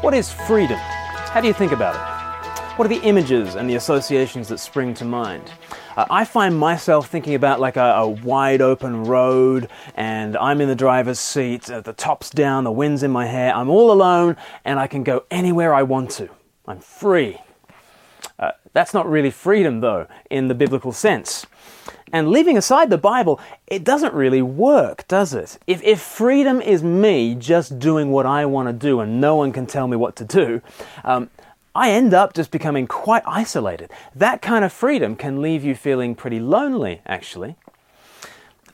What is freedom? How do you think about it? What are the images and the associations that spring to mind? Uh, I find myself thinking about like a, a, wide open road, and I'm in the driver's seat, uh, the top's down, the wind's in my hair, I'm all alone, and I can go anywhere I want to. I'm free. Uh, that's not really freedom, though, in the biblical sense. And leaving aside the Bible, it doesn't really work, does it? If, if freedom is me just doing what I want to do and no one can tell me what to do, um, I end up just becoming quite isolated. That kind of freedom can leave you feeling pretty lonely, actually.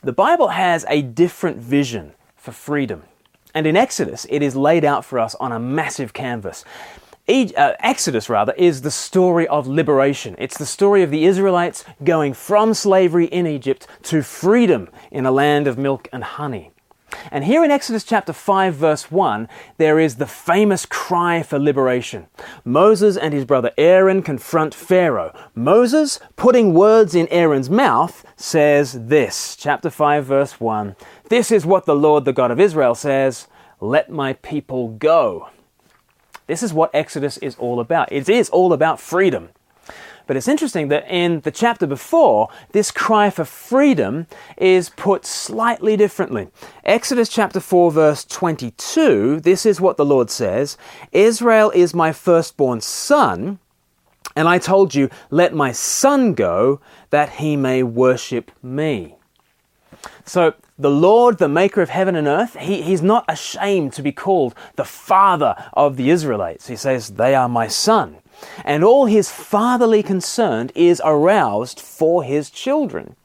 The Bible has a different vision for freedom. And in Exodus, it is laid out for us on a massive canvas. Uh, Exodus, rather, is the story of liberation. It's the story of the Israelites going from slavery in Egypt to freedom in a land of milk and honey. And here in Exodus chapter 5, verse 1, there is the famous cry for liberation. Moses and his brother Aaron confront Pharaoh. Moses, putting words in Aaron's mouth, says this. Chapter 5, verse 1 This is what the Lord, the God of Israel, says Let my people go. This is what Exodus is all about. It is all about freedom. But it's interesting that in the chapter before, this cry for freedom is put slightly differently. Exodus chapter 4, verse 22, this is what the Lord says Israel is my firstborn son, and I told you, let my son go, that he may worship me. So, the Lord, the maker of heaven and earth, he, he's not ashamed to be called the father of the Israelites. He says, They are my son and all his fatherly concern is aroused for his children.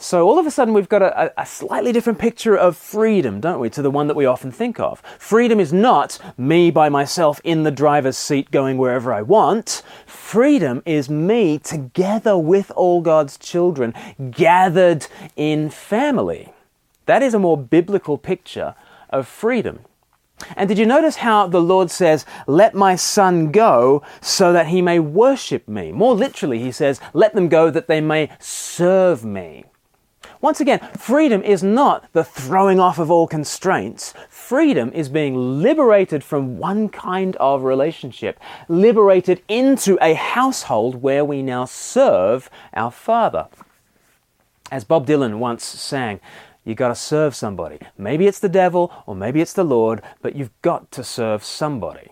So all of a sudden we've got a, a, slightly different picture of freedom, don't we, to the one that we often think of. Freedom is not me by myself in the driver's seat going wherever I want. Freedom is me together with all God's children, gathered in family. That is a more biblical picture of freedom. And did you notice how the Lord says, Let my son go so that he may worship me? More literally, he says, Let them go that they may serve me. Once again, freedom is not the throwing off of all constraints. Freedom is being liberated from one kind of relationship, liberated into a household where we now serve our Father. As Bob Dylan once sang, you got to serve somebody. Maybe it's the devil or maybe it's the Lord, but you've got to serve somebody.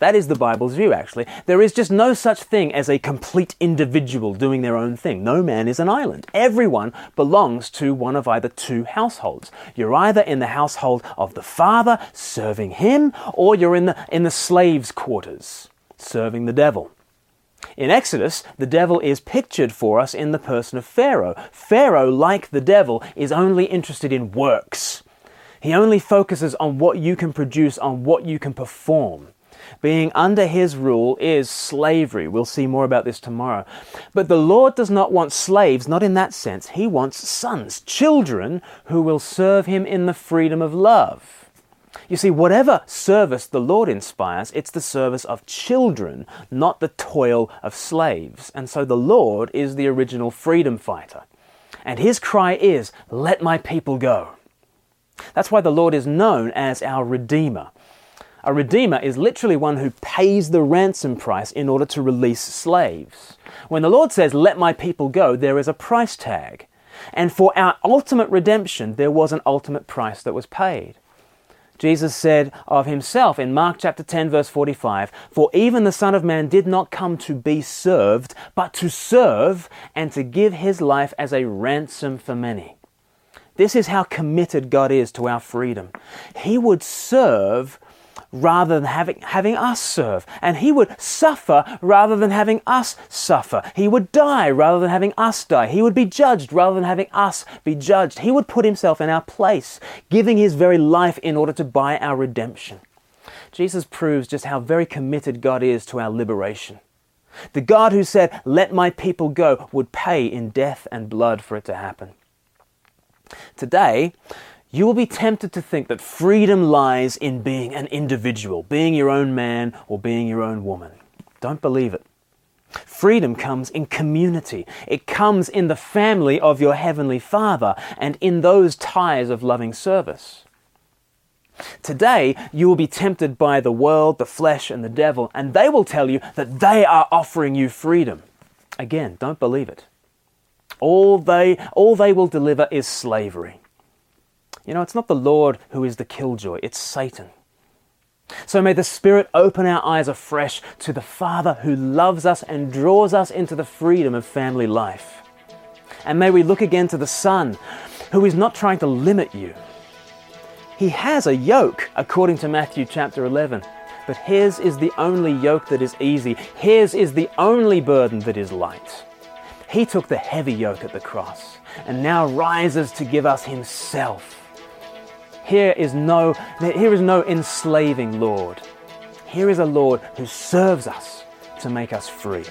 That is the Bible's view, actually. There is just no such thing as a complete individual doing their own thing. No man is an island. Everyone belongs to one of either two households. You're either in the household of the father, serving him, or you're in the, in the slave's quarters, serving the devil. In Exodus, the devil is pictured for us in the person of Pharaoh. Pharaoh, like the devil, is only interested in works. He only focuses on what you can produce, on what you can perform. Being under his rule is slavery. We'll see more about this tomorrow. But the Lord does not want slaves, not in that sense. He wants sons, children who will serve him in the freedom of love. You see, whatever service the Lord inspires, it's the service of children, not the toil of slaves. And so the Lord is the original freedom fighter. And his cry is, Let my people go. That's why the Lord is known as our Redeemer. A Redeemer is literally one who pays the ransom price in order to release slaves. When the Lord says, Let my people go, there is a price tag. And for our ultimate redemption, there was an ultimate price that was paid. Jesus said of himself in Mark chapter 10 verse 45, For even the Son of Man did not come to be served, but to serve and to give his life as a ransom for many. This is how committed God is to our freedom. He would serve rather than having, having us serve. And he would suffer rather than having us suffer. He would die rather than having us die. He would be judged rather than having us be judged. He would put himself in our place, giving his very life in order to buy our redemption. Jesus proves just how very committed God is to our liberation. The God who said, Let my people go, would pay in death and blood for it to happen. Today, you will be tempted to think that freedom lies in being an individual, being your own man or being your own woman. Don't believe it. Freedom comes in community. It comes in the family of your Heavenly Father and in those ties of loving service. Today, you will be tempted by the world, the flesh, and the devil, and they will tell you that they are offering you freedom. Again, don't believe it. All they, all they will deliver is slavery. You know, it's not the Lord who is the killjoy, it's Satan. So may the Spirit open our eyes afresh to the Father who loves us and draws us into the freedom of family life. And may we look again to the Son who is not trying to limit you. He has a yoke, according to Matthew chapter 11, but his is the only yoke that is easy. His is the only burden that is light. He took the heavy yoke at the cross and now rises to give us himself. Here is no, here is no enslaving Lord. Here is a Lord who serves us to make us free.